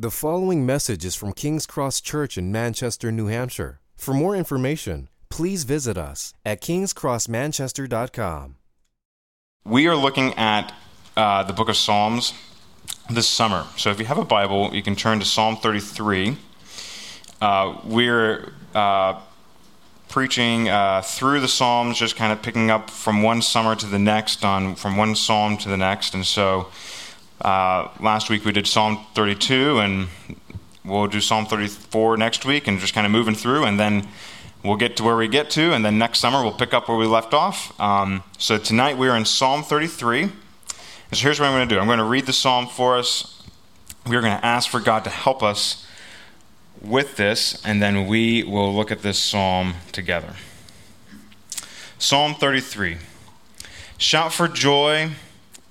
The following message is from King's Cross Church in Manchester, New Hampshire. For more information, please visit us at kingscrossmanchester.com. We are looking at uh, the book of Psalms this summer. So if you have a Bible, you can turn to Psalm 33. Uh, we're uh, preaching uh, through the Psalms, just kind of picking up from one summer to the next, on from one psalm to the next, and so uh, last week we did Psalm 32, and we'll do Psalm 34 next week, and just kind of moving through, and then we'll get to where we get to, and then next summer we'll pick up where we left off. Um, so tonight we're in Psalm 33. And so here's what I'm going to do I'm going to read the psalm for us. We're going to ask for God to help us with this, and then we will look at this psalm together. Psalm 33 Shout for joy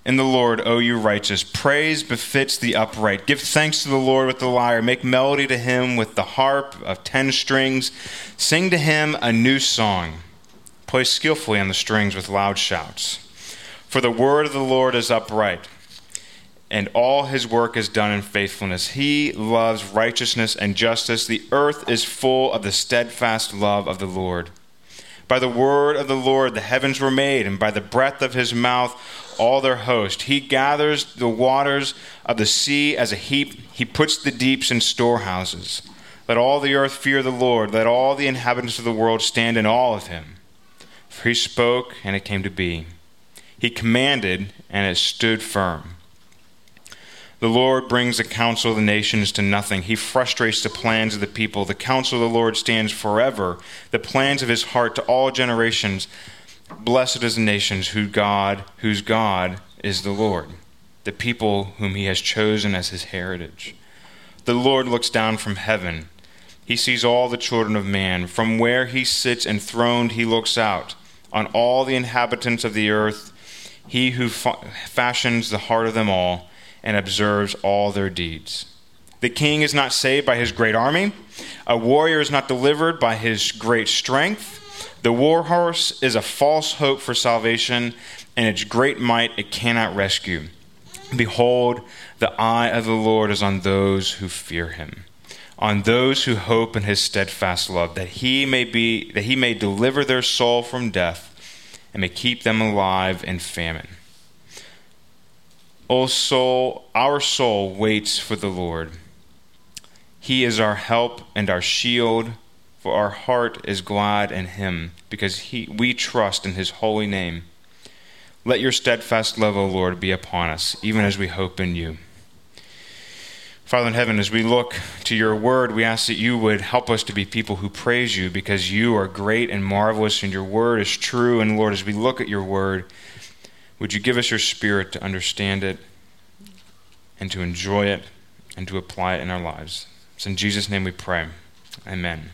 in the Lord, O you righteous. Praise befits the upright. Give thanks to the Lord with the lyre. Make melody to him with the harp of ten strings. Sing to him a new song. Play skillfully on the strings with loud shouts. For the word of the Lord is upright, and all his work is done in faithfulness. He loves righteousness and justice. The earth is full of the steadfast love of the Lord. By the word of the Lord the heavens were made, and by the breath of his mouth all their host. He gathers the waters of the sea as a heap, he puts the deeps in storehouses. Let all the earth fear the Lord, let all the inhabitants of the world stand in awe of him. For he spoke, and it came to be. He commanded, and it stood firm. The Lord brings the counsel of the nations to nothing. He frustrates the plans of the people. The counsel of the Lord stands forever, the plans of his heart to all generations. Blessed is the nations whose God, whose God is the Lord, the people whom he has chosen as his heritage. The Lord looks down from heaven. He sees all the children of man. From where he sits enthroned, he looks out on all the inhabitants of the earth. He who fa- fashions the heart of them all and observes all their deeds. The king is not saved by his great army, a warrior is not delivered by his great strength. The war horse is a false hope for salvation, and its great might it cannot rescue. Behold, the eye of the Lord is on those who fear him, on those who hope in his steadfast love, that he may be that he may deliver their soul from death and may keep them alive in famine. O soul, our soul waits for the Lord. He is our help and our shield, for our heart is glad in him, because he, we trust in his holy name. Let your steadfast love, O Lord, be upon us, even as we hope in you. Father in heaven, as we look to your word, we ask that you would help us to be people who praise you because you are great and marvelous and your word is true. And Lord, as we look at your word, would you give us your spirit to understand it and to enjoy it and to apply it in our lives? It's in Jesus' name we pray. Amen.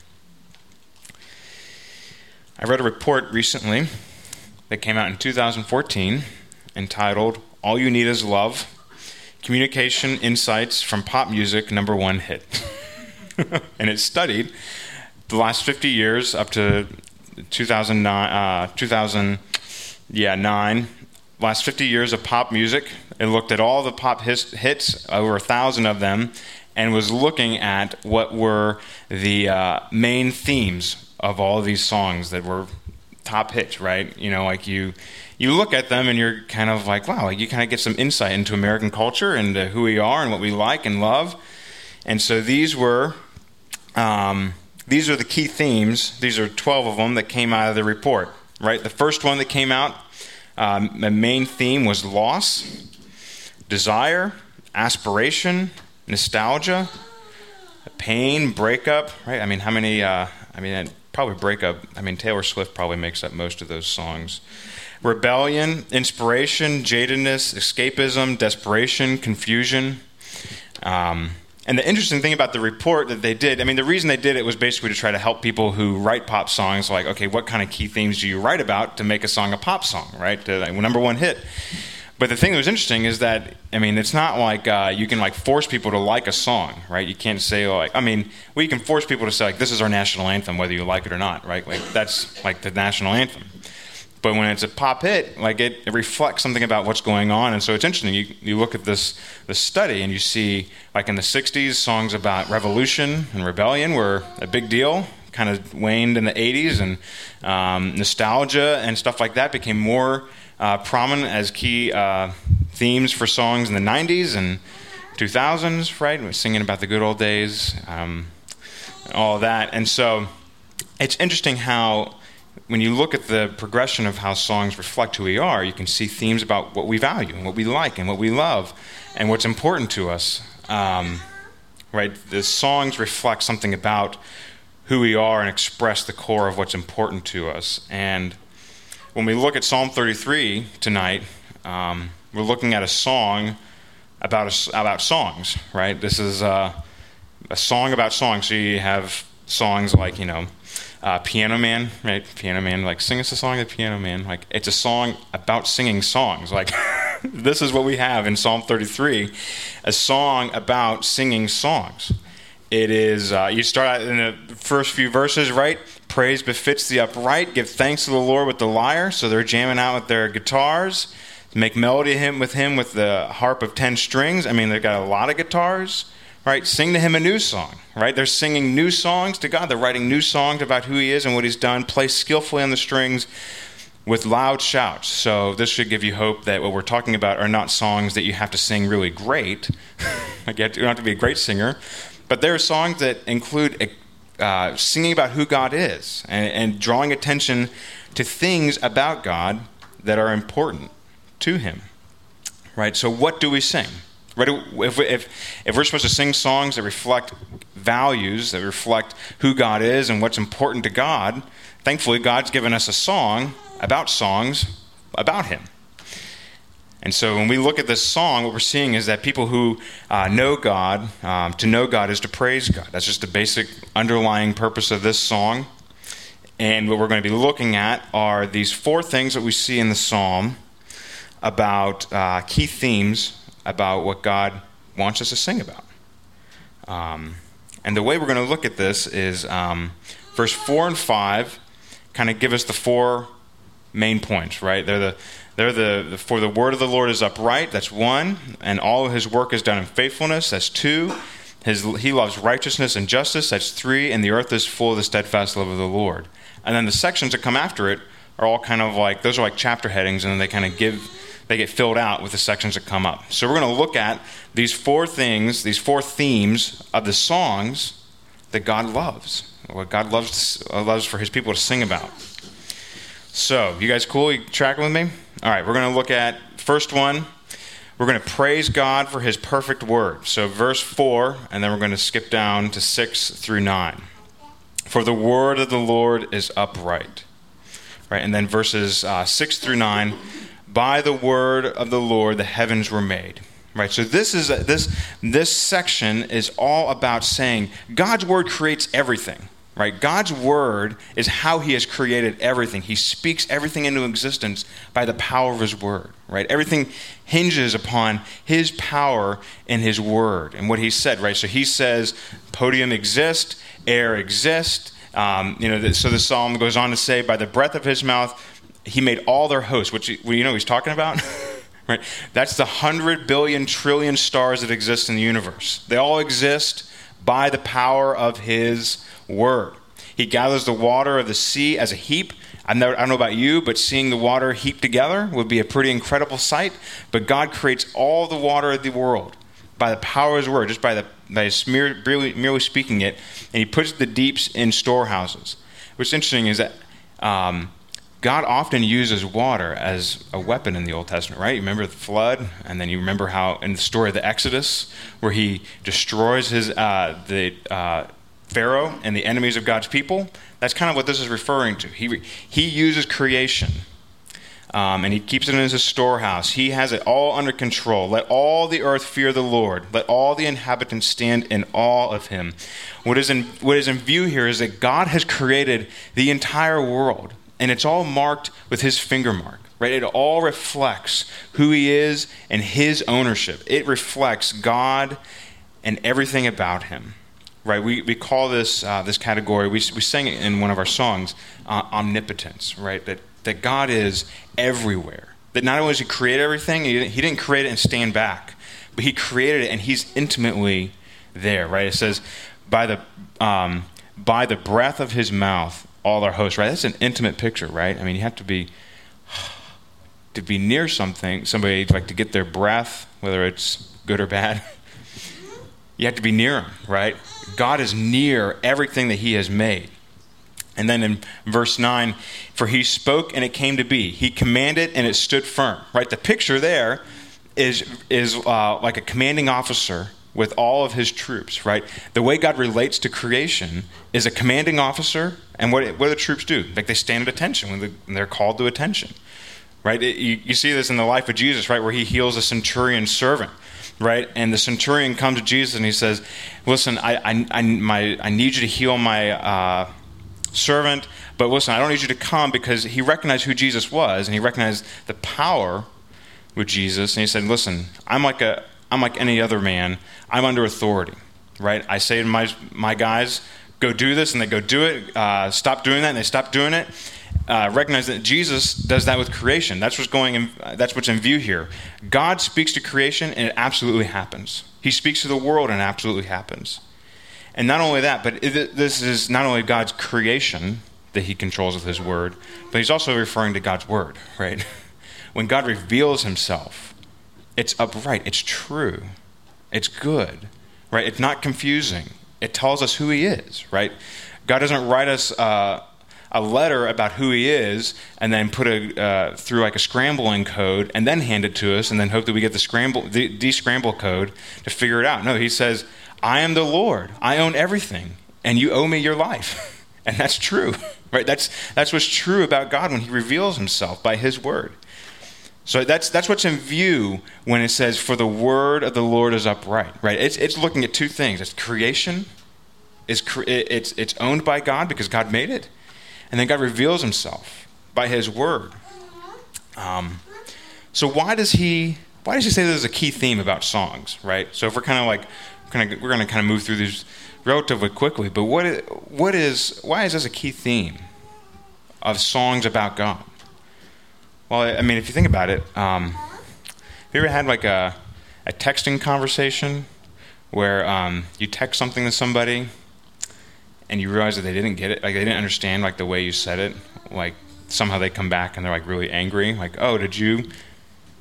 I read a report recently that came out in 2014 entitled All You Need Is Love Communication Insights from Pop Music Number One Hit. and it studied the last 50 years up to 2009, uh, 2000, yeah, 9 last 50 years of pop music. It looked at all the pop hits, over a thousand of them, and was looking at what were the uh, main themes of all of these songs that were top hits, right? You know, like you you look at them and you're kind of like, wow, like you kind of get some insight into American culture and uh, who we are and what we like and love. And so these were um, these are the key themes. These are 12 of them that came out of the report, right? The first one that came out um, the main theme was loss, desire, aspiration, nostalgia, pain, breakup. Right? I mean, how many? Uh, I mean, probably breakup. I mean, Taylor Swift probably makes up most of those songs. Rebellion, inspiration, jadedness, escapism, desperation, confusion. Um, and the interesting thing about the report that they did, I mean, the reason they did it was basically to try to help people who write pop songs, like, okay, what kind of key themes do you write about to make a song a pop song, right? To, like, number one hit. But the thing that was interesting is that, I mean, it's not like uh, you can like force people to like a song, right? You can't say like, I mean, we can force people to say like, this is our national anthem, whether you like it or not, right? Like that's like the national anthem. But when it's a pop hit, like it, it reflects something about what's going on. And so it's interesting. You, you look at this, this study and you see, like in the 60s, songs about revolution and rebellion were a big deal, kind of waned in the 80s, and um, nostalgia and stuff like that became more uh, prominent as key uh, themes for songs in the 90s and 2000s, right? We're singing about the good old days, um, all that. And so it's interesting how when you look at the progression of how songs reflect who we are, you can see themes about what we value and what we like and what we love and what's important to us. Um, right? The songs reflect something about who we are and express the core of what's important to us. And when we look at Psalm 33 tonight, um, we're looking at a song about a, about songs, right? This is uh, a song about songs. So you have songs like you know uh, Piano Man, right? Piano Man, like sing us a song the Piano Man. Like it's a song about singing songs. Like this is what we have in Psalm 33, a song about singing songs. It is uh, you start out in the first few verses, right? Praise befits the upright. Give thanks to the Lord with the lyre. So they're jamming out with their guitars. Make melody him with him with the harp of ten strings. I mean, they've got a lot of guitars right? Sing to him a new song, right? They're singing new songs to God. They're writing new songs about who he is and what he's done, play skillfully on the strings with loud shouts. So this should give you hope that what we're talking about are not songs that you have to sing really great. like you, don't have to be a great singer, but there are songs that include uh, singing about who God is and, and drawing attention to things about God that are important to him. Right? So what do we sing? Right? If, if, if we're supposed to sing songs that reflect values, that reflect who God is and what's important to God, thankfully, God's given us a song about songs about Him. And so when we look at this song, what we're seeing is that people who uh, know God, um, to know God is to praise God. That's just the basic underlying purpose of this song. And what we're going to be looking at are these four things that we see in the psalm about uh, key themes about what God wants us to sing about. Um, and the way we're going to look at this is um, verse 4 and 5 kind of give us the four main points, right? They're the they're the, for the word of the Lord is upright. That's one, and all his work is done in faithfulness. That's two. His, he loves righteousness and justice. That's three. And the earth is full of the steadfast love of the Lord. And then the sections that come after it are all kind of like those are like chapter headings, and then they kind of give they get filled out with the sections that come up. So we're going to look at these four things, these four themes of the songs that God loves, what God loves uh, loves for His people to sing about. So, you guys cool? You tracking with me? All right, we're going to look at first one. We're going to praise God for His perfect word. So, verse four, and then we're going to skip down to six through nine. For the word of the Lord is upright. Right, and then verses uh, six through nine by the word of the Lord the heavens were made. Right. So this is this this section is all about saying God's word creates everything. Right? God's word is how he has created everything. He speaks everything into existence by the power of his word. Right? Everything hinges upon his power and his word and what he said, right? So he says podium exists, air exists, um, you know, so the psalm goes on to say, by the breath of his mouth, he made all their hosts, which you know he's talking about? right? That's the hundred billion trillion stars that exist in the universe. They all exist by the power of his word. He gathers the water of the sea as a heap. I, don't know about you, but seeing the water heaped together would be a pretty incredible sight. But God creates all the water of the world by the power of his word, just by, the, by his merely, merely speaking it, and he puts the deeps in storehouses. What's interesting is that um, God often uses water as a weapon in the Old Testament, right? You remember the flood, and then you remember how in the story of the Exodus, where he destroys his uh, the uh, Pharaoh and the enemies of God's people. That's kind of what this is referring to. He he uses creation, um, and he keeps it in his storehouse. He has it all under control. Let all the earth fear the Lord. Let all the inhabitants stand in awe of him. What is in what is in view here is that God has created the entire world and it's all marked with his finger mark, right? It all reflects who he is and his ownership. It reflects God and everything about him, right? We, we call this, uh, this category, we, we sang it in one of our songs, uh, omnipotence, right? That that God is everywhere. That not only does He create everything, He didn't, he didn't create it and stand back, but He created it and He's intimately there, right? It says, by the, um, by the breath of His mouth, all our hosts, right? That's an intimate picture, right? I mean, you have to be to be near something, somebody like to get their breath, whether it's good or bad. You have to be near him, right? God is near everything that he has made. And then in verse 9, for he spoke and it came to be. He commanded and it stood firm, right? The picture there is, is uh, like a commanding officer with all of his troops, right? The way God relates to creation is a commanding officer, and what, what do the troops do? Like they stand at attention when, they're called to attention, right? It, you, you see this in the life of Jesus, right, where he heals a centurion servant right? And the centurion comes to Jesus and he says, "Listen, I, I, I, my, I need you to heal my uh, servant, but listen, I don't need you to come because he recognized who Jesus was and he recognized the power with Jesus. And he said, "Listen, I'm like a, I'm like any other man. I'm under authority, right? I say to my my guys." Go do this, and they go do it. Uh, stop doing that, and they stop doing it uh, recognize that Jesus does that with creation. That's what's going. In, that's what's in view here. God speaks to creation, and it absolutely happens. He speaks to the world, and it absolutely happens. And not only that, but it, this is not only God's creation that He controls with His Word, but He's also referring to God's Word. Right? When God reveals Himself, it's upright. It's true. It's good. Right? It's not confusing. It tells us who He is. Right? God doesn't write us. Uh, a letter about who he is and then put a uh, through like a scrambling code and then hand it to us and then hope that we get the scramble the descramble code to figure it out. No, he says, "I am the Lord. I own everything, and you owe me your life." and that's true. Right? That's that's what's true about God when he reveals himself by his word. So that's that's what's in view when it says, "For the word of the Lord is upright." Right? It's it's looking at two things. It's creation is it's it's owned by God because God made it, and then God reveals himself by his word. Um, so why does he why does he say there's a key theme about songs, right? So if we're kind of like kind of we're going to kind of move through these relatively quickly, but what is, what is why is this a key theme of songs about God? Well, I mean, if you think about it, um, have you ever had like a a texting conversation where um, you text something to somebody and you realize that they didn't get it, like they didn't understand like the way you said it, like somehow they come back and they're like really angry, like, oh, did you,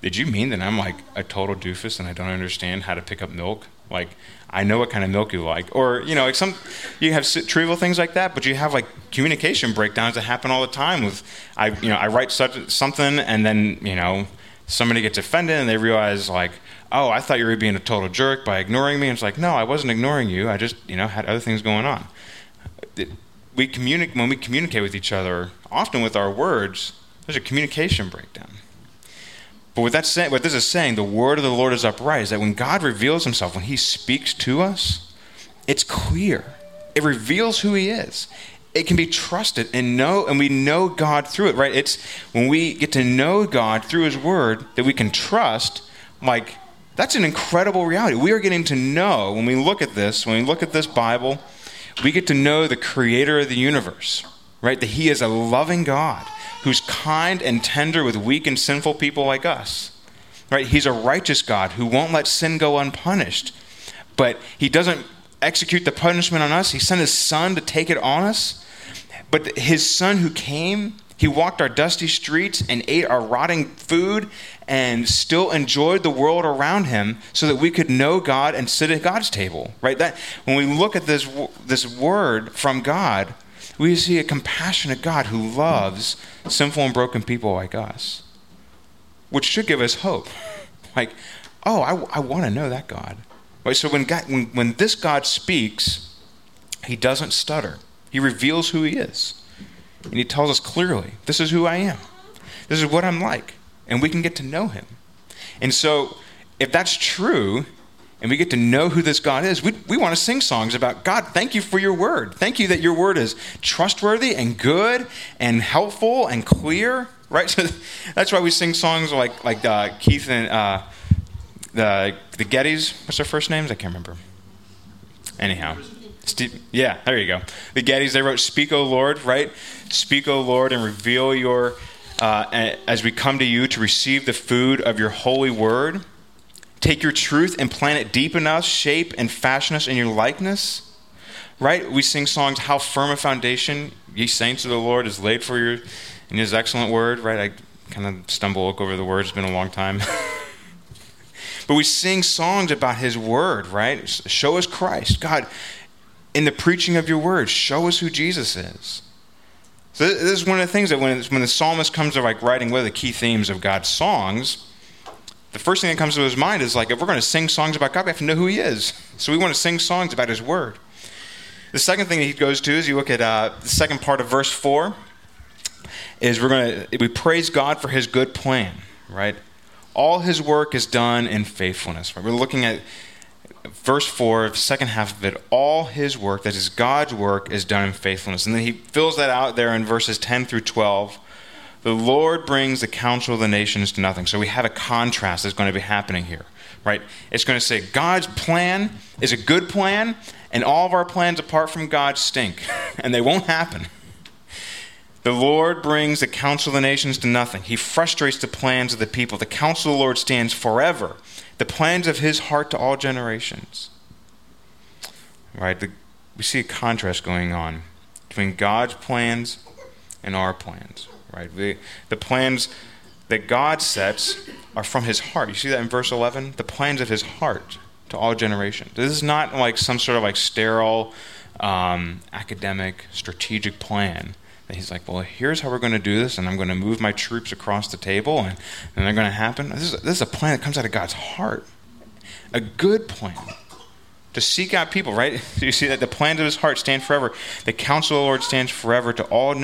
did you mean that I'm like a total doofus and I don't understand how to pick up milk? Like, I know what kind of milk you like, or you know, like some, you have trivial things like that, but you have like communication breakdowns that happen all the time. With I, you know, I write such something, and then you know, somebody gets offended and they realize like, oh, I thought you were being a total jerk by ignoring me. And it's like, no, I wasn't ignoring you. I just, you know, had other things going on we communicate when we communicate with each other, often with our words, there's a communication breakdown. But what, that's what this is saying, the word of the Lord is upright, is that when God reveals himself, when he speaks to us, it's clear. It reveals who he is. It can be trusted and know, and we know God through it, right? It's when we get to know God through his word that we can trust, like, that's an incredible reality. We are getting to know, when we look at this, when we look at this Bible, we get to know the creator of the universe, right? That he is a loving God who's kind and tender with weak and sinful people like us. Right? He's a righteous God who won't let sin go unpunished. But he doesn't execute the punishment on us. He sent his son to take it on us. But his son who came, he walked our dusty streets and ate our rotting food and still enjoyed the world around him so that we could know God and sit at God's table. Right? That when we look at this this word from God, we see a compassionate God who loves sinful and broken people like us. Which should give us hope. Like, oh, I, I want to know that God. Right? So when, God, when, when this God speaks, he doesn't stutter. He reveals who he is. And he tells us clearly, this is who I am. This is what I'm like and we can get to know him. And so, if that's true, and we get to know who this God is, we, we want to sing songs about God, thank you for your word. Thank you that your word is trustworthy and good and helpful and clear, right? So that's why we sing songs like, like uh, Keith and uh, the, the Gettys. What's their first names? I can't remember. Anyhow. Steve, yeah, there you go. The Gettys, they wrote Speak, O Lord, right? Speak, O Lord, and reveal your uh, as we come to you to receive the food of your holy word. Take your truth and plant it deep in us, shape and fashion us in your likeness. Right? We sing songs, How Firm a Foundation, Ye Saints of the Lord, is laid for you in His excellent word. Right? I kind of stumble over the words, it's been a long time. but we sing songs about His word, right? Show us Christ. God, in the preaching of your word, show us who Jesus is. So this is one of the things that when, when the psalmist comes to like writing what are the key themes of God's songs, the first thing that comes to his mind is like if we're going to sing songs about God, we have to know who He is. So we want to sing songs about His Word. The second thing that he goes to is you look at uh, the second part of verse four. Is we're going to we praise God for His good plan, right? All His work is done in faithfulness. Right? We're looking at verse 4, second half of it, all his work, that is God's work, is done in faithfulness. And then he fills that out there in verses 10 through 12. The Lord brings the counsel of the nations to nothing. So we have a contrast that's going to be happening here, right? It's going to say God's plan is a good plan, and all of our plans apart from God stink, and they won't happen. The Lord brings the counsel of the nations to nothing. He frustrates the plans of the people. The counsel of the Lord stands forever the plans of his heart to all generations. Right? The, we see a contrast going on between God's plans and our plans. Right? The, the plans that God sets are from his heart. You see that in verse 11? The plans of his heart to all generations. This is not like some sort of like sterile, um, academic, strategic plan and he's like, well, here's how we're going to do this, and I'm going to move my troops across the table, and, and they're going to happen. This is, this is a plan that comes out of God's heart. A good plan to seek out people, right? You see that the plans of his heart stand forever. The counsel of the Lord stands forever to all,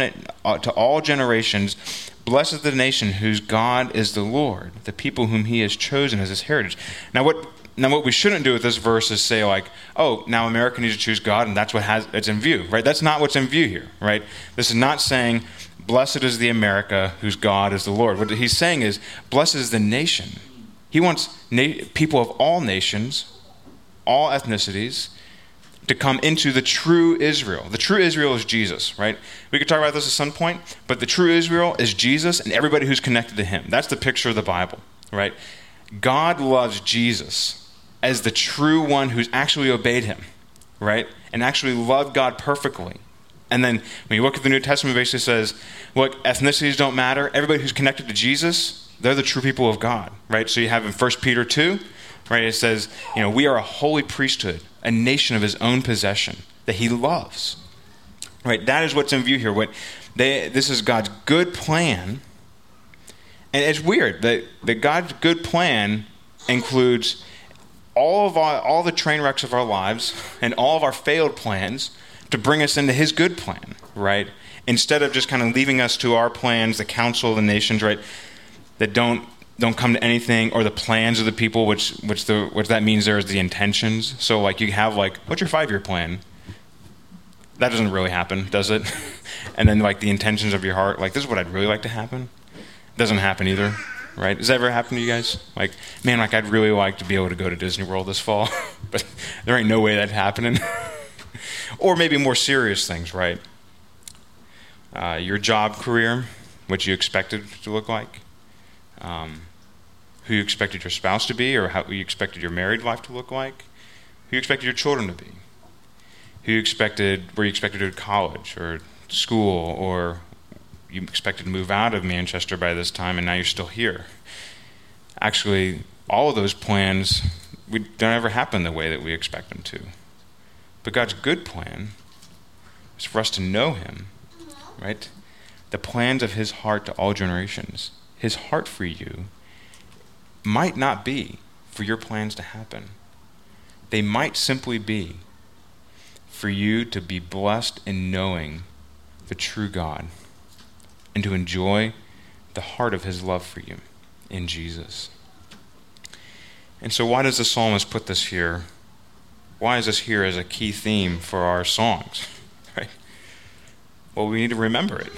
uh, to all generations. Blessed is the nation whose God is the Lord, the people whom he has chosen as his heritage. Now, what now, what we shouldn't do with this verse is say, like, oh, now America needs to choose God, and that's what has it's in view, right? That's not what's in view here, right? This is not saying, blessed is the America whose God is the Lord. What he's saying is, blessed is the nation. He wants na- people of all nations, all ethnicities, to come into the true Israel. The true Israel is Jesus, right? We could talk about this at some point, but the true Israel is Jesus and everybody who's connected to him. That's the picture of the Bible, right? God loves Jesus as the true one who's actually obeyed him, right? And actually loved God perfectly. And then when you look at the New Testament, it basically says, look, ethnicities don't matter. Everybody who's connected to Jesus, they're the true people of God, right? So you have in 1 Peter 2, right, it says, you know, we are a holy priesthood, a nation of his own possession that he loves. Right? That is what's in view here. What they, this is God's good plan. And it's weird that, that God's good plan includes all of our, all the train wrecks of our lives and all of our failed plans to bring us into his good plan, right? Instead of just kind of leaving us to our plans, the counsel of the nations, right, that don't don't come to anything, or the plans of the people, which which the what that means there is the intentions. So like you have like, what's your five year plan? That doesn't really happen, does it? and then like the intentions of your heart, like this is what I'd really like to happen. Doesn't happen either right? Does that ever happen to you guys? Like, man, like I'd really like to be able to go to Disney World this fall, but there ain't no way that's happening. or maybe more serious things, right? Uh, your job career, what you expected to look like, um, who you expected your spouse to be, or how you expected your married life to look like, who you expected your children to be, who you expected, where you expected to go to college or school, or you expected to move out of Manchester by this time, and now you're still here. Actually, all of those plans we don't ever happen the way that we expect them to. But God's good plan is for us to know Him, right? The plans of His heart to all generations. His heart for you might not be for your plans to happen. They might simply be for you to be blessed in knowing the true God and to enjoy the heart of his love for you in Jesus. And so, why does the psalmist put this here? Why is this here as a key theme for our songs? Right? Well, we need to remember it.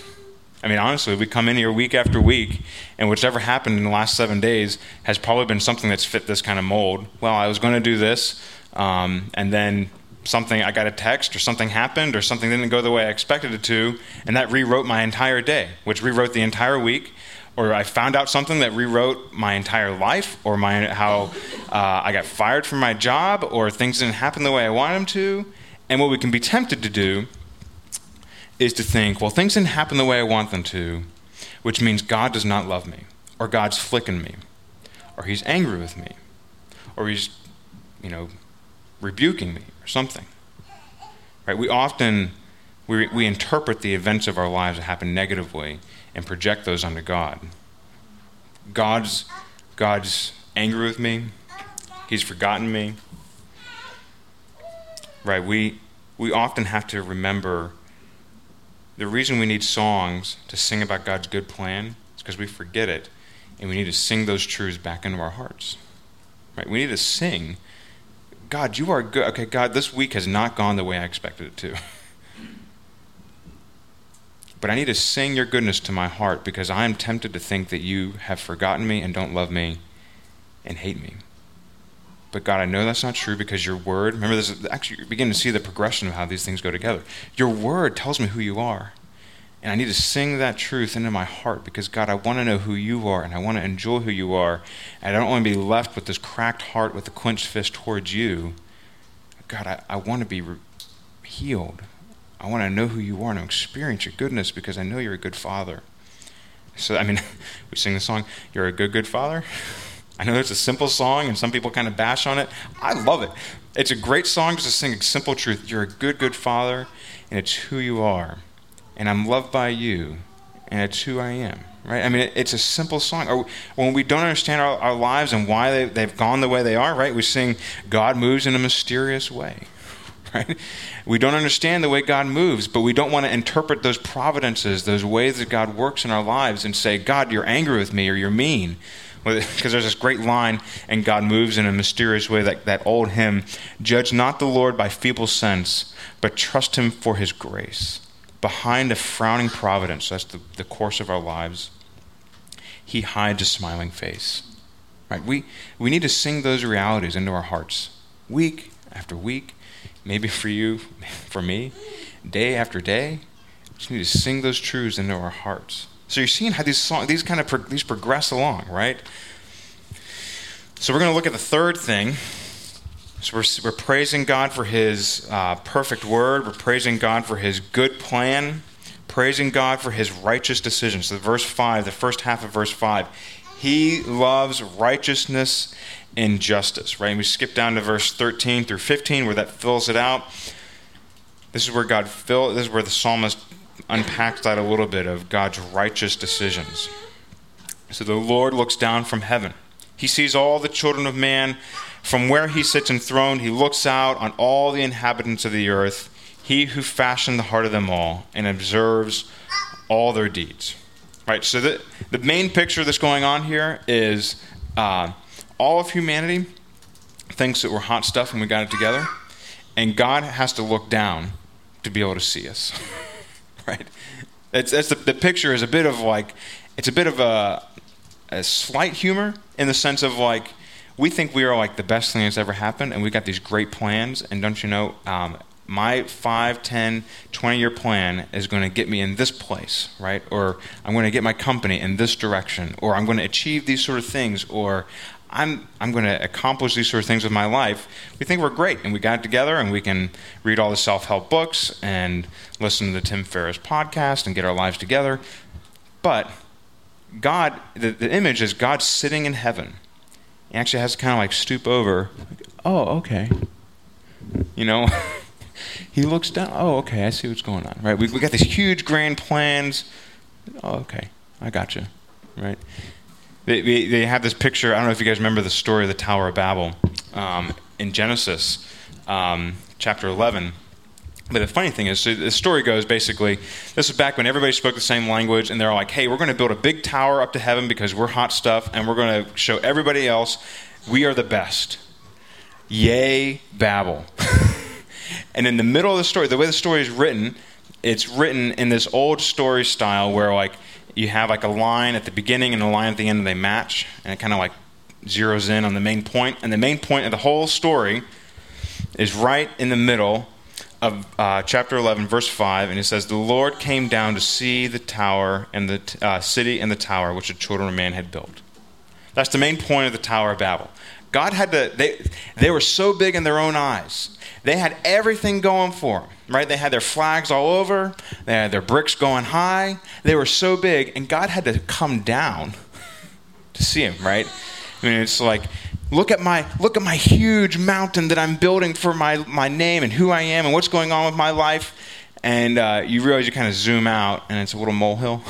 I mean, honestly, we come in here week after week, and whatever happened in the last seven days has probably been something that's fit this kind of mold. Well, I was going to do this, um, and then something, I got a text or something happened or something didn't go the way I expected it to, and that rewrote my entire day, which rewrote the entire week. Or I found out something that rewrote my entire life, or my, how uh, I got fired from my job, or things didn't happen the way I wanted them to. And what we can be tempted to do is to think, well, things didn't happen the way I want them to, which means God does not love me, or God's flicking me, or He's angry with me, or He's, you know, rebuking me, or something. Right? We often we, we interpret the events of our lives that happen negatively and project those onto God. God's God's angry with me. He's forgotten me. Right? We we often have to remember the reason we need songs to sing about God's good plan is because we forget it, and we need to sing those truths back into our hearts. Right? We need to sing, God, you are good. Okay, God, this week has not gone the way I expected it to. but I need to sing your goodness to my heart because I am tempted to think that you have forgotten me and don't love me and hate me. But God, I know that's not true because your word, remember this, actually, you're beginning to see the progression of how these things go together. Your word tells me who you are. And I need to sing that truth into my heart because, God, I want to know who you are and I want to enjoy who you are. And I don't want to be left with this cracked heart with a clenched fist towards you. God, I, I want to be re- healed. I want to know who you are and experience your goodness because I know you're a good father. So, I mean, we sing the song, You're a good, good father. I know it's a simple song and some people kind of bash on it. I love it. It's a great song just to sing a simple truth. You're a good, good father, and it's who you are. And I'm loved by you, and it's who I am. Right? I mean, it's a simple song. When we don't understand our, our lives and why they, they've gone the way they are, right? We sing, God moves in a mysterious way. Right? We don't understand the way God moves, but we don't want to interpret those providences, those ways that God works in our lives, and say, God, you're angry with me or you're mean because there's this great line, and God moves in a mysterious way, like that old hymn Judge not the Lord by feeble sense, but trust him for his grace. Behind a frowning providence, that's the, the course of our lives, he hides a smiling face. Right? We, we need to sing those realities into our hearts, week after week, maybe for you, for me, day after day. We just need to sing those truths into our hearts. So you're seeing how these songs, these kind of pro- these progress along, right? So we're going to look at the third thing. So we're, we're praising God for His uh, perfect word. We're praising God for His good plan. Praising God for His righteous decisions. So verse five, the first half of verse five, He loves righteousness and justice. Right? And we skip down to verse 13 through 15, where that fills it out. This is where God fill. This is where the psalmist unpacks that a little bit of God's righteous decisions. So the Lord looks down from heaven. He sees all the children of man. From where he sits enthroned, he looks out on all the inhabitants of the earth, he who fashioned the heart of them all, and observes all their deeds. Right? So the, the main picture that's going on here is uh, all of humanity thinks that we're hot stuff and we got it together, and God has to look down to be able to see us. right? It's, it's the, the picture is a bit of like, it's a bit of a, a slight humor in the sense of like, we think we are like the best thing that's ever happened, and we've got these great plans. And don't you know, um, my 5, 10, 20 year plan is going to get me in this place, right? Or I'm going to get my company in this direction, or I'm going to achieve these sort of things, or I'm, I'm going to accomplish these sort of things with my life, we think we're great. And we got together and we can read all the self help books and listen to the Tim Ferriss podcast and get our lives together. But God, the, the image is God sitting in heaven. He actually has to kind of like stoop over. Oh, okay. You know, he looks down. Oh, okay, I see what's going on. Right? We, we got these huge grand plans. Oh, okay, I got you. Right? They, they, they, have this picture. I don't know if you guys remember the story of the Tower of Babel um, in Genesis um, chapter 11. But the funny thing is, so the story goes basically this is back when everybody spoke the same language, and they're like, hey, we're going to build a big tower up to heaven because we're hot stuff, and we're going to show everybody else we are the best. Yay, Babel. and in the middle of the story, the way the story is written, it's written in this old story style where, like, you have like a line at the beginning and a line at the end, and they match, and it kind of like zeroes in on the main point. And the main point of the whole story is right in the middle of uh, chapter 11, verse 5, and it says, The Lord came down to see the tower and the t- uh, city and the tower which the children of man had built. That's the main point of the Tower of Babel. God had to, they, they were so big in their own eyes. They had everything going for them, right? They had their flags all over, they had their bricks going high. They were so big, and God had to come down to see them, right? I mean, it's like, look at my look at my huge mountain that I'm building for my, my name and who I am and what's going on with my life. And uh, you realize you kind of zoom out, and it's a little molehill.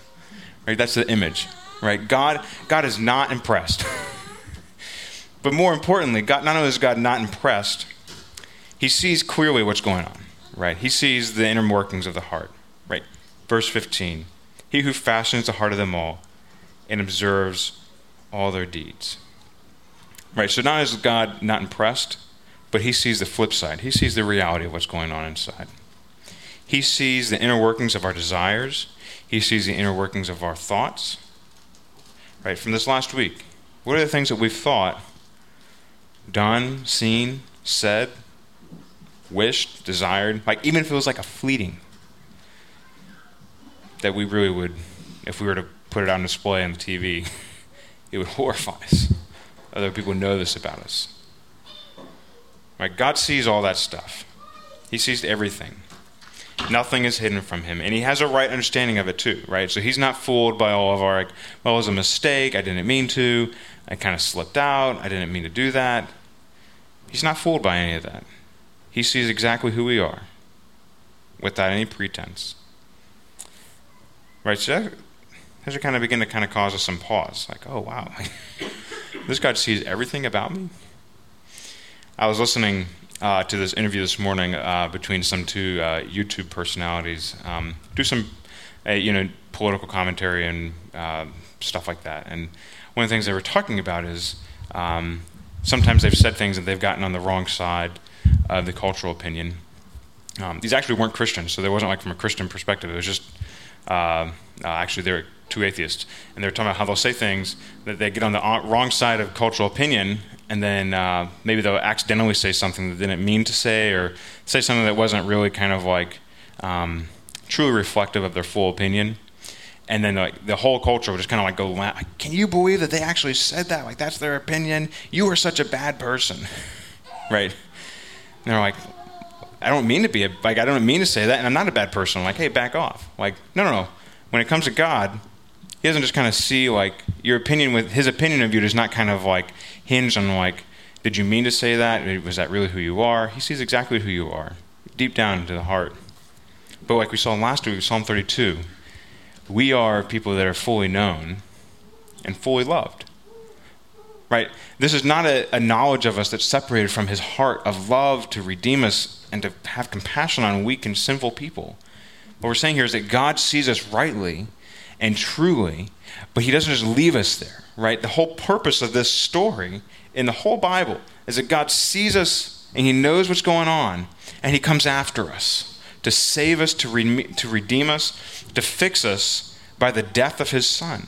right? That's the image, right? God, God is not impressed. But more importantly, God, not only is God not impressed, he sees clearly what's going on, right? He sees the inner workings of the heart, right? Verse 15 He who fashions the heart of them all and observes all their deeds. Right, so not is God not impressed, but he sees the flip side. He sees the reality of what's going on inside. He sees the inner workings of our desires, he sees the inner workings of our thoughts. Right, from this last week, what are the things that we've thought done, seen, said, wished, desired, like even if it was like a fleeting, that we really would, if we were to put it on display on the TV, it would horrify us. Other people know this about us. Right? God sees all that stuff. He sees everything. Nothing is hidden from him. And he has a right understanding of it too, right? So he's not fooled by all of our, like, well, it was a mistake. I didn't mean to. I kind of slipped out. I didn't mean to do that. He's not fooled by any of that. He sees exactly who we are without any pretense. Right? So that, that should kind of begin to kind of cause us some pause. Like, oh, wow. this God sees everything about me? I was listening uh, to this interview this morning uh, between some two uh, YouTube personalities, um, do some, uh, you know, political commentary and uh, stuff like that. And one of the things they were talking about is um, sometimes they've said things that they've gotten on the wrong side of the cultural opinion. Um, these actually weren't Christians, so there wasn't like from a Christian perspective. It was just uh, actually they're two atheists, and they're talking about how they'll say things that they get on the wrong side of cultural opinion, and then uh, maybe they'll accidentally say something that they didn't mean to say, or say something that wasn't really kind of like um, truly reflective of their full opinion. And then like the whole culture would just kind of like go, "Can you believe that they actually said that? Like that's their opinion. You are such a bad person, right?" And they're like, "I don't mean to be a like I don't mean to say that, and I'm not a bad person." Like, "Hey, back off!" Like, no, no, no. When it comes to God, he doesn't just kind of see like your opinion with his opinion of you does not kind of like hinge on like did you mean to say that? Was that really who you are? He sees exactly who you are deep down into the heart. But like we saw last week psalm 32 we are people that are fully known and fully loved right? This is not a, a knowledge of us that's separated from his heart of love to redeem us and to have compassion on weak and sinful people. What we're saying here is that god sees us rightly and truly, but he doesn't just leave us there, right? The whole purpose of this story in the whole Bible is that God sees us and he knows what's going on, and he comes after us to save us, to, re- to redeem us, to fix us by the death of his son.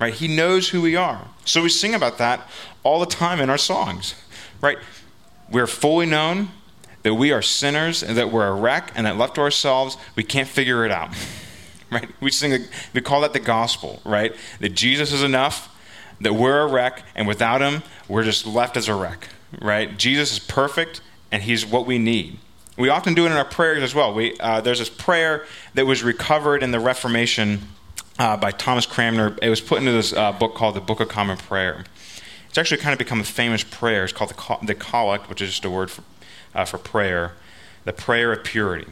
Right? He knows who we are. So we sing about that all the time in our songs. Right? We're fully known that we are sinners and that we're a wreck and that left to ourselves, we can't figure it out. right? We sing, we call that the gospel, right? That Jesus is enough, that we're a wreck, and without him, we're just left as a wreck, right? Jesus is perfect, and he's what we need. We often do it in our prayers as well. We, uh, there's this prayer that was recovered in the Reformation uh, by Thomas Cranmer. It was put into this uh, book called the Book of Common Prayer. It's actually kind of become a famous prayer. It's called the, the Collect, which is just a word for, uh, for prayer, the prayer of purity.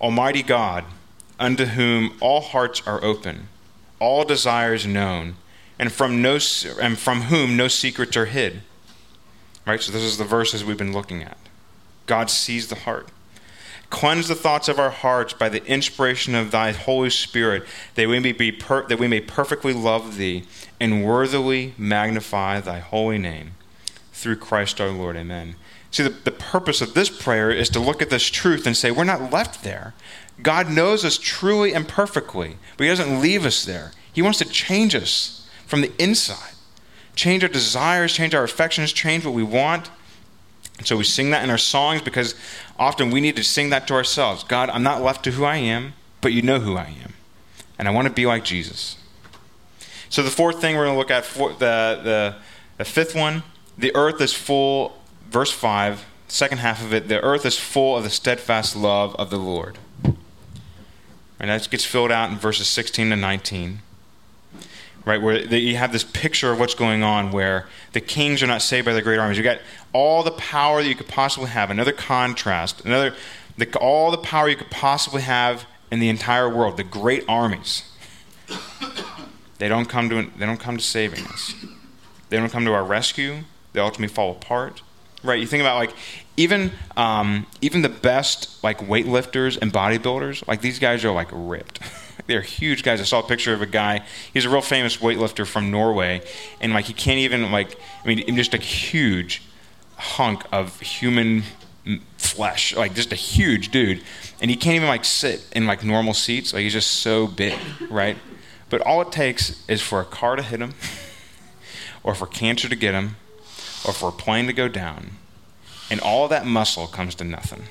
Almighty God, unto whom all hearts are open, all desires known, and from, no, and from whom no secrets are hid. Right? So, this is the verses we've been looking at. God sees the heart. Cleanse the thoughts of our hearts by the inspiration of thy Holy Spirit, that we may, be per- that we may perfectly love thee and worthily magnify thy holy name. Through Christ our Lord. Amen. See, the, the purpose of this prayer is to look at this truth and say, we're not left there. God knows us truly and perfectly, but He doesn't leave us there. He wants to change us from the inside, change our desires, change our affections, change what we want. And So we sing that in our songs because often we need to sing that to ourselves. God, I'm not left to who I am, but you know who I am. And I want to be like Jesus. So the fourth thing we're going to look at, the, the, the fifth one, the earth is full, verse 5, second half of it, the earth is full of the steadfast love of the Lord. And that gets filled out in verses 16 to 19 right? Where you have this picture of what's going on where the kings are not saved by the great armies. You got all the power that you could possibly have. Another contrast, another the, all the power you could possibly have in the entire world. The great armies. They don't come to they don't come to saving us. They don't come to our rescue. They ultimately fall apart. Right? You think about like even um, even the best like weightlifters and bodybuilders. Like these guys are like ripped. They're huge guys. I saw a picture of a guy. He's a real famous weightlifter from Norway, and like he can't even like. I mean, just a huge hunk of human flesh, like just a huge dude, and he can't even like sit in like normal seats. Like he's just so big, right? But all it takes is for a car to hit him, or for cancer to get him, or for a plane to go down, and all that muscle comes to nothing,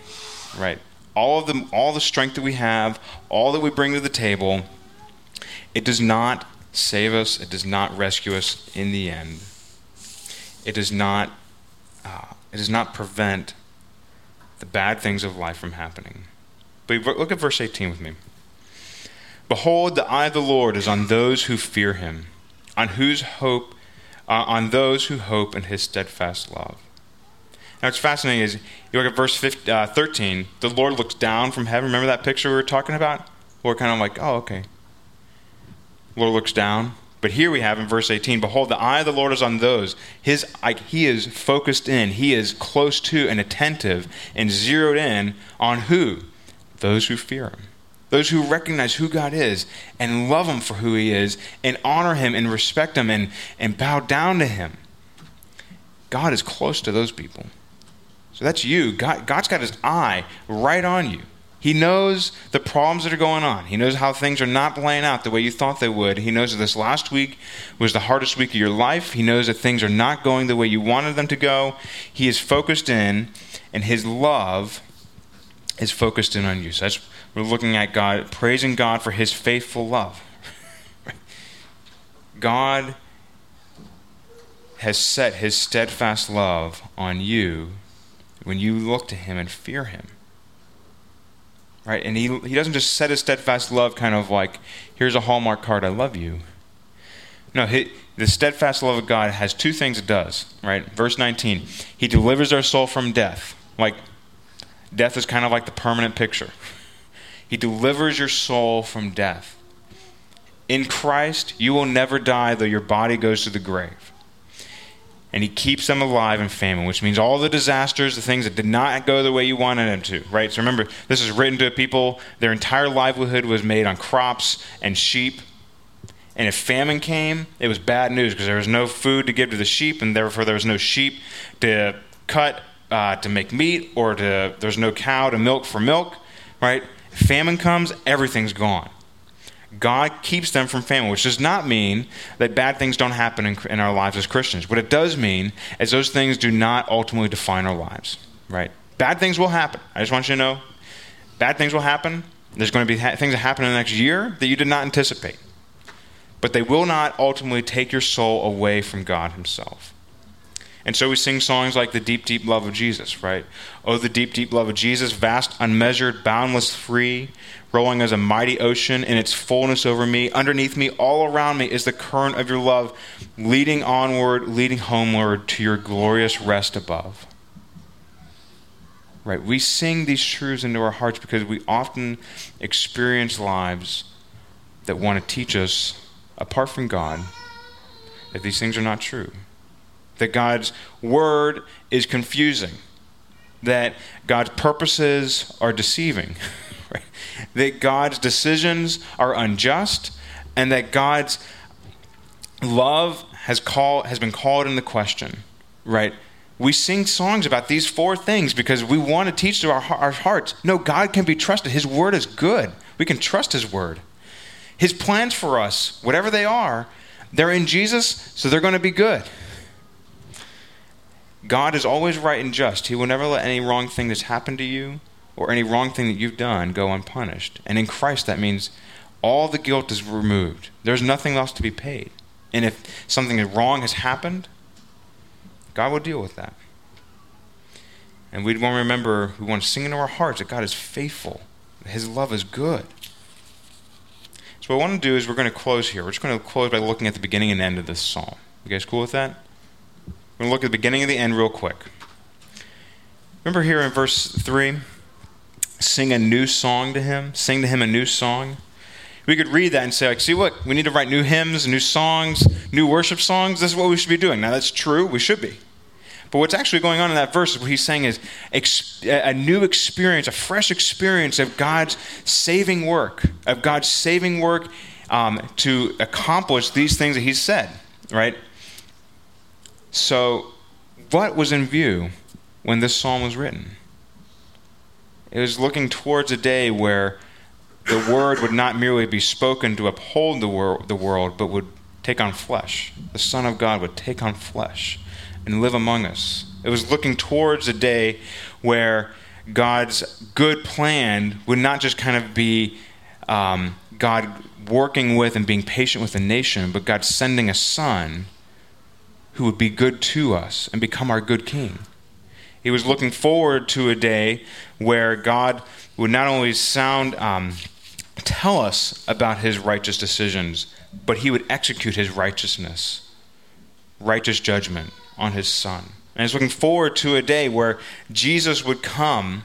right? all of the all the strength that we have, all that we bring to the table, it does not save us. It does not rescue us in the end. It does not. Uh, it does not prevent the bad things of life from happening. But look at verse 18 with me. Behold, the eye of the Lord is on those who fear him, on whose hope, uh, on those who hope in his steadfast love. Now, what's fascinating is you look at verse 15, uh, 13, the Lord looks down from heaven. Remember that picture we were talking about? We're kind of like, oh, okay. Lord looks down. But here we have in verse 18, behold, the eye of the Lord is on those. His, like, he is focused in, he is close to and attentive and zeroed in on who? Those who fear him. Those who recognize who God is and love him for who he is and honor him and respect him and, and bow down to him. God is close to those people. So that's you. God, God's got his eye right on you. He knows the problems that are going on. He knows how things are not playing out the way you thought they would. He knows that this last week was the hardest week of your life. He knows that things are not going the way you wanted them to go. He is focused in, and his love is focused in on you. So that's, we're looking at God, praising God for his faithful love. God has set his steadfast love on you when you look to him and fear him. Right? And he, he doesn't just set his steadfast love kind of like, here's a Hallmark card, I love you. No, he, the steadfast love of God has two things it does, right? Verse 19, he delivers our soul from death. Like, death is kind of like the permanent picture. He delivers your soul from death. In Christ, you will never die, though your body goes to the grave and he keeps them alive in famine, which means all the disasters, the things that did not go the way you wanted them to, right? So remember, this is written to people, their entire livelihood was made on crops and sheep. And if famine came, it was bad news because there was no food to give to the sheep, and therefore there was no sheep to cut uh, to make meat, or to there's no cow to milk for milk, right? Famine comes, everything's gone. God keeps them from famine, which does not mean that bad things don't happen in, in, our lives as Christians. What it does mean is those things do not ultimately define our lives, right? Bad things will happen. I just want you to know bad things will happen. There's going to be ha- things that happen in the next year that you did not anticipate. But they will not ultimately take your soul away from God Himself. And so we sing songs like The Deep, Deep Love of Jesus, right? Oh, the deep, deep love of Jesus, vast, unmeasured, boundless, free, rolling as a mighty ocean in its fullness over me. Underneath me, all around me, is the current of your love, leading onward, leading homeward to your glorious rest above. Right? We sing these truths into our hearts because we often experience lives that want to teach us, apart from God, that these things are not true. That God's word is confusing. That God's purposes are deceiving. right? That God's decisions are unjust and that God's love has call, has been called into question, right? We sing songs about these four things because we want to teach to our, our hearts. No, God can be trusted. His word is good. We can trust His word. His plans for us, whatever they are, they're in Jesus, so they're going to be good. God is always right and just. He will never let any wrong thing that's happened to you or any wrong thing that you've done go unpunished. And in Christ, that means all the guilt is removed. There's nothing else to be paid. And if something wrong has happened, God will deal with that. And we want to remember, we want to sing into our hearts that God is faithful, His love is good. So, what I want to do is we're going to close here. We're just going to close by looking at the beginning and end of this psalm. You guys cool with that? We're going to look at the beginning and the end real quick. Remember here in verse 3 sing a new song to Him, sing to Him a new song. We could read that and say, like, see, what? we need to write new hymns, new songs, new worship songs. This is what we should be doing. Now, that's true. We should be. But what's actually going on in that verse is what he's saying is a new experience, a fresh experience of God's saving work, of God's saving work um, to accomplish these things that he's said, right? So, what was in view when this psalm was written? It was looking towards a day where the word would not merely be spoken to uphold the, wor- the world, but would take on flesh. The Son of God would take on flesh and live among us. It was looking towards a day where God's good plan would not just kind of be um, God working with and being patient with a nation, but God sending a son who would be good to us and become our good king. He was looking forward to a day where God would not only sound, um, tell us about his righteous decisions, but he would execute his righteousness, righteous judgment on his son. And he's looking forward to a day where Jesus would come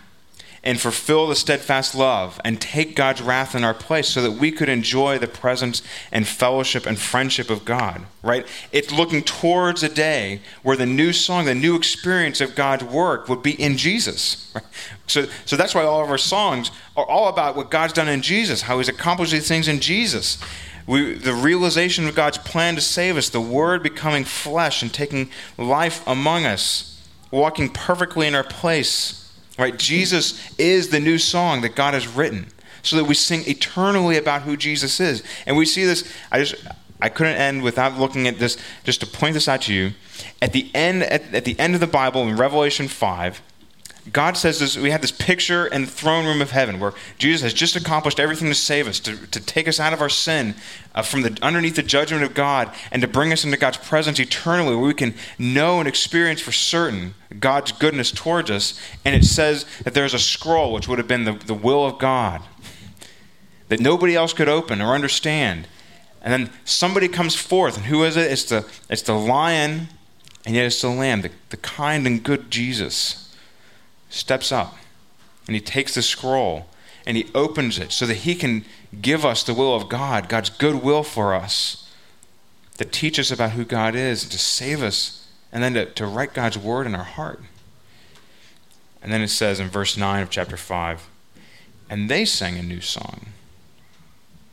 and fulfill the steadfast love and take God's wrath in our place so that we could enjoy the presence and fellowship and friendship of God, right? It's looking towards a day where the new song, the new experience of God's work would be in Jesus. Right? So, so that's why all of our songs are all about what God's done in Jesus, how he's accomplished these things in Jesus. We, the realization of God's plan to save us, the Word becoming flesh and taking life among us, walking perfectly in our place. Right? Jesus is the new song that God has written so that we sing eternally about who Jesus is. And we see this, I just I couldn't end without looking at this, just to point this out to you. At the end, at, at the end of the Bible in Revelation 5, God says this, we have this picture in the throne room of heaven where Jesus has just accomplished everything to save us, to, to take us out of our sin, uh, from the, underneath the judgment of God, and to bring us into God's presence eternally, where we can know and experience for certain God's goodness towards us. And it says that there's a scroll, which would have been the, the will of God, that nobody else could open or understand. And then somebody comes forth, and who is it? It's the, it's the lion, and yet it's the lamb, the, the kind and good Jesus steps up and he takes the scroll and he opens it so that he can give us the will of God, God's good will for us, to teach us about who God is, and to save us, and then to, to write God's word in our heart. And then it says in verse 9 of chapter 5 And they sang a new song,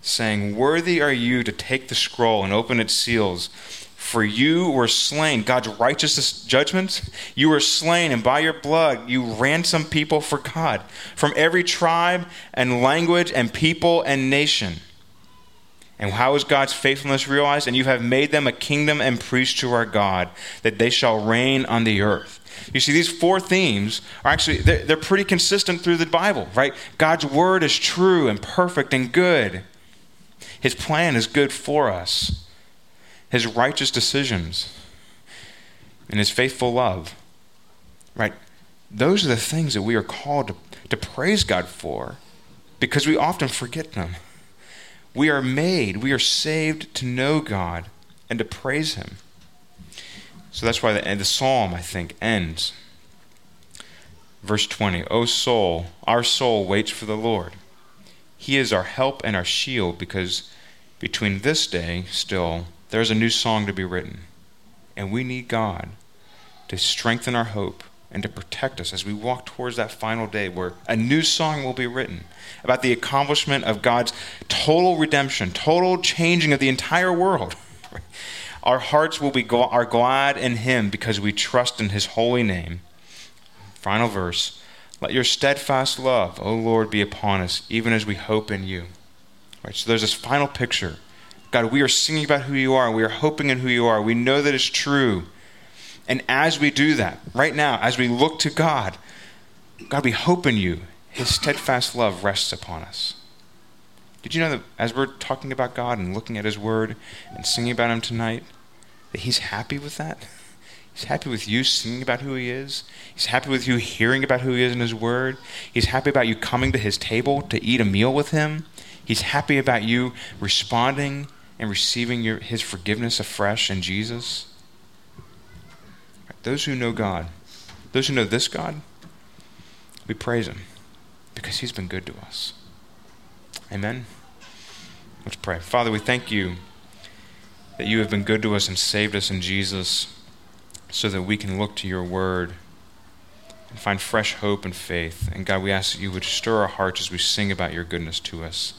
saying, Worthy are you to take the scroll and open its seals. For you were slain, God's righteous judgments, you were slain, and by your blood you ransomed people for God from every tribe and language and people and nation. And how is God's faithfulness realized? And you have made them a kingdom and priests to our God, that they shall reign on the earth. You see, these four themes are actually, they're, they're pretty consistent through the Bible, right? God's word is true and perfect and good. His plan is good for us his righteous decisions, and his faithful love. Right? Those are the things that we are called to, to praise God for because we often forget them. We are made, we are saved to know God and to praise Him. So that's why the, the psalm, I think, ends. Verse 20 O soul, our soul waits for the Lord. He is our help and our shield because between this day still there's a new song to be written. And we need God to strengthen our hope and to protect us as we walk towards that final day where a new song will be written about the accomplishment of God's total redemption, total changing of the entire world. Our hearts will be gl- are glad in Him because we trust in His holy name. Final verse Let your steadfast love, O Lord, be upon us, even as we hope in you. Right, so there's this final picture God, we are singing about who you are. and We are hoping in who you are. We know that it's true And as we do that, right now, as we look to God, God, we hope in you. His steadfast love rests upon us. Did you know that as we're talking about God and looking at His Word and singing about Him tonight, that He's happy with that? He's happy with you singing about who He is. He's happy with you hearing about who He is in His Word. He's happy about you coming to His table to eat a meal with Him. He's happy about you responding and receiving your, His forgiveness afresh in Jesus. Those who know God, those who know this God, we praise Him because He's been good to us. Amen. Let's pray. Father, we thank you that you have been good to us and saved us in Jesus so that we can look to your word and find fresh hope and faith. And God, we ask that you would stir our hearts as we sing about your goodness to us.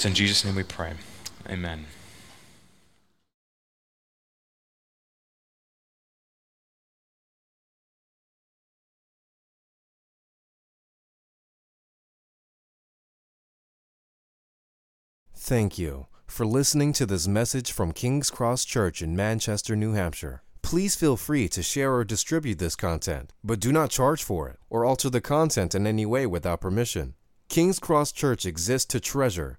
It's in Jesus' name we pray. Amen. Thank you for listening to this message from King's Cross Church in Manchester, New Hampshire. Please feel free to share or distribute this content, but do not charge for it or alter the content in any way without permission. King's Cross Church exists to treasure,